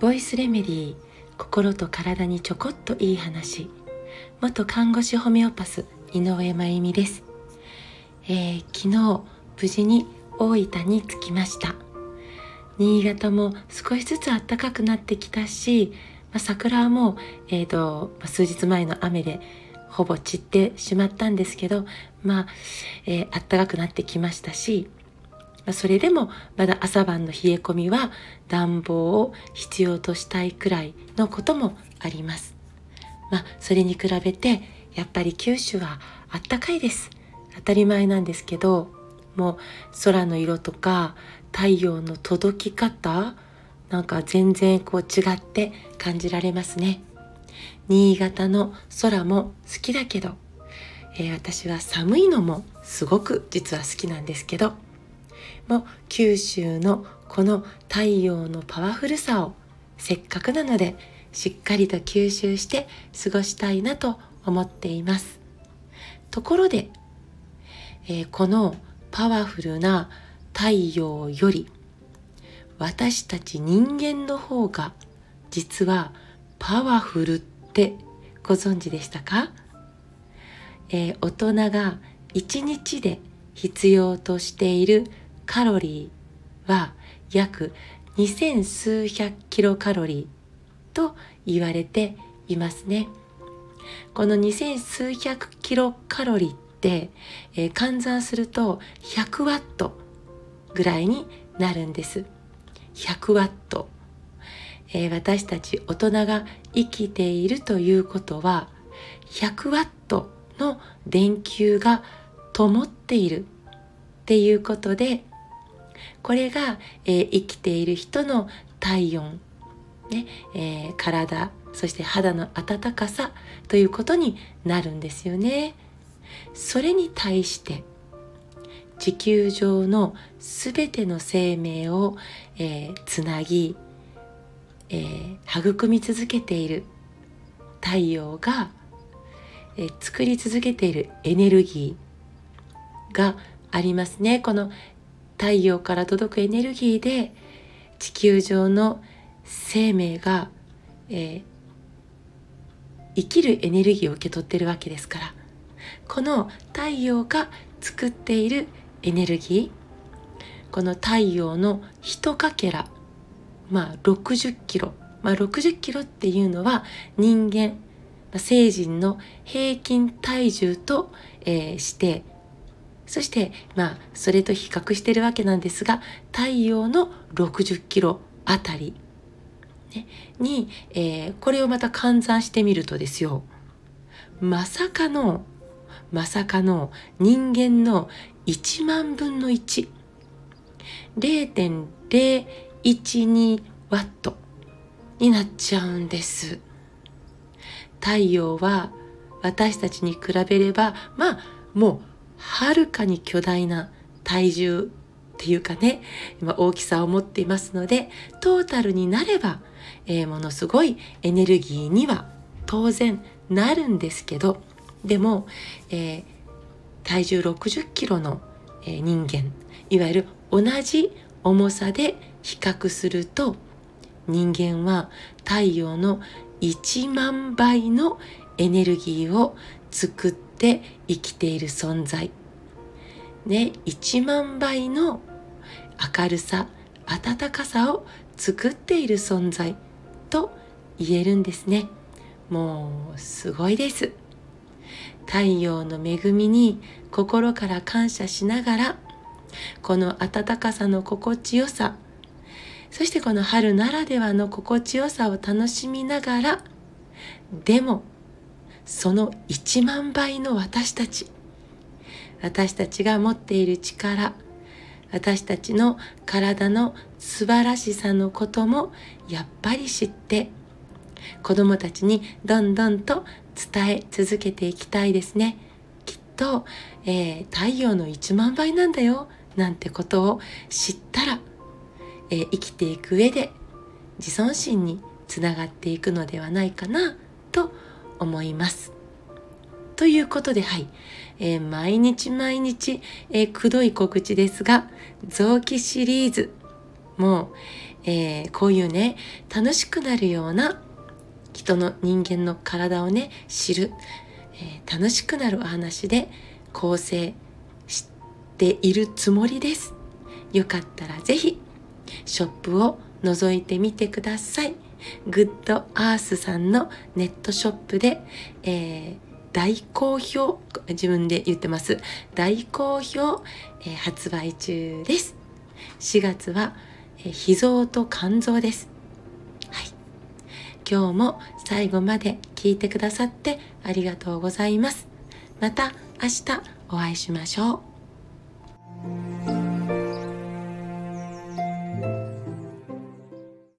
ボイスレメディー心と体にちょこっといい話。元看護師ホメオパス井上真由美です、えー、昨日無事に大分に着きました。新潟も少しずつ暖かくなってきたし、まあ、桜も、えーとま、数日前の雨でほぼ散ってしまったんですけどまあ、えー、暖かくなってきましたし、それでもまだ朝晩の冷え込みは暖房を必要としたいくらいのこともあります。まあ、それに比べてやっぱり九州はあったかいです。当たり前なんですけどもう空の色とか太陽の届き方なんか全然こう違って感じられますね。新潟の空も好きだけど、えー、私は寒いのもすごく実は好きなんですけども九州のこの太陽のパワフルさをせっかくなのでしっかりと吸収して過ごしたいなと思っています。ところで、えー、このパワフルな太陽より私たち人間の方が実はパワフルってご存知でしたか、えー、大人が1日で必要としているカロリーは約2000数百キロカロリーと言われていますね。この2000数百キロカロリーって、えー、換算すると100ワットぐらいになるんです。100ワット。えー、私たち大人が生きているということは100ワットの電球が灯っているっていうことでこれが、えー、生きている人の体温、ねえー、体そして肌の温かさということになるんですよね。それに対して地球上のすべての生命を、えー、つなぎえー、育み続けている太陽が、えー、作り続けているエネルギーがありますねこの太陽から届くエネルギーで地球上の生命が、えー、生きるエネルギーを受け取ってるわけですから。この太陽が作っているエネルギーこの太陽の一かけらまあ、60キロ、まあ、60キロっていうのは人間、成人の平均体重と、えー、してそしてまあそれと比較してるわけなんですが太陽の60キロあたり、ね、に、えー、これをまた換算してみるとですよ。まさかのまさかの人間の1万分の1 0.0 12ワットになっちゃうんです。太陽は私たちに比べれば、まあ、もう、はるかに巨大な体重っていうかね今、大きさを持っていますので、トータルになれば、えー、ものすごいエネルギーには当然なるんですけど、でも、えー、体重60キロの、えー、人間、いわゆる同じ重さで比較すると人間は太陽の1万倍のエネルギーを作って生きている存在。ね、1万倍の明るさ、温かさを作っている存在と言えるんですね。もうすごいです。太陽の恵みに心から感謝しながらこの暖かさの心地よさそしてこの春ならではの心地よさを楽しみながらでもその1万倍の私たち。私たちが持っている力。私たちの体の素晴らしさのこともやっぱり知って。子供たちにどんどんと伝え続けていきたいですね。きっと、えー、太陽の1万倍なんだよ。なんてことを知ったら、えー、生きていく上で自尊心につながっていくのではないかなと思います。ということで、はい。えー、毎日毎日、えー、くどい告知ですが、臓器シリーズも、えー、こういうね、楽しくなるような人の人間の体をね、知る、え楽しくなるお話で構成しているつもりです。よかったらぜひ、ショップを覗いてみてください。グッドアースさんのネットショップで、えー、大好評、自分で言ってます。大好評、えー、発売中です。4月は、えー、脾臓と肝臓です。はい。今日も最後まで聞いてくださってありがとうございます。また明日お会いしましょう。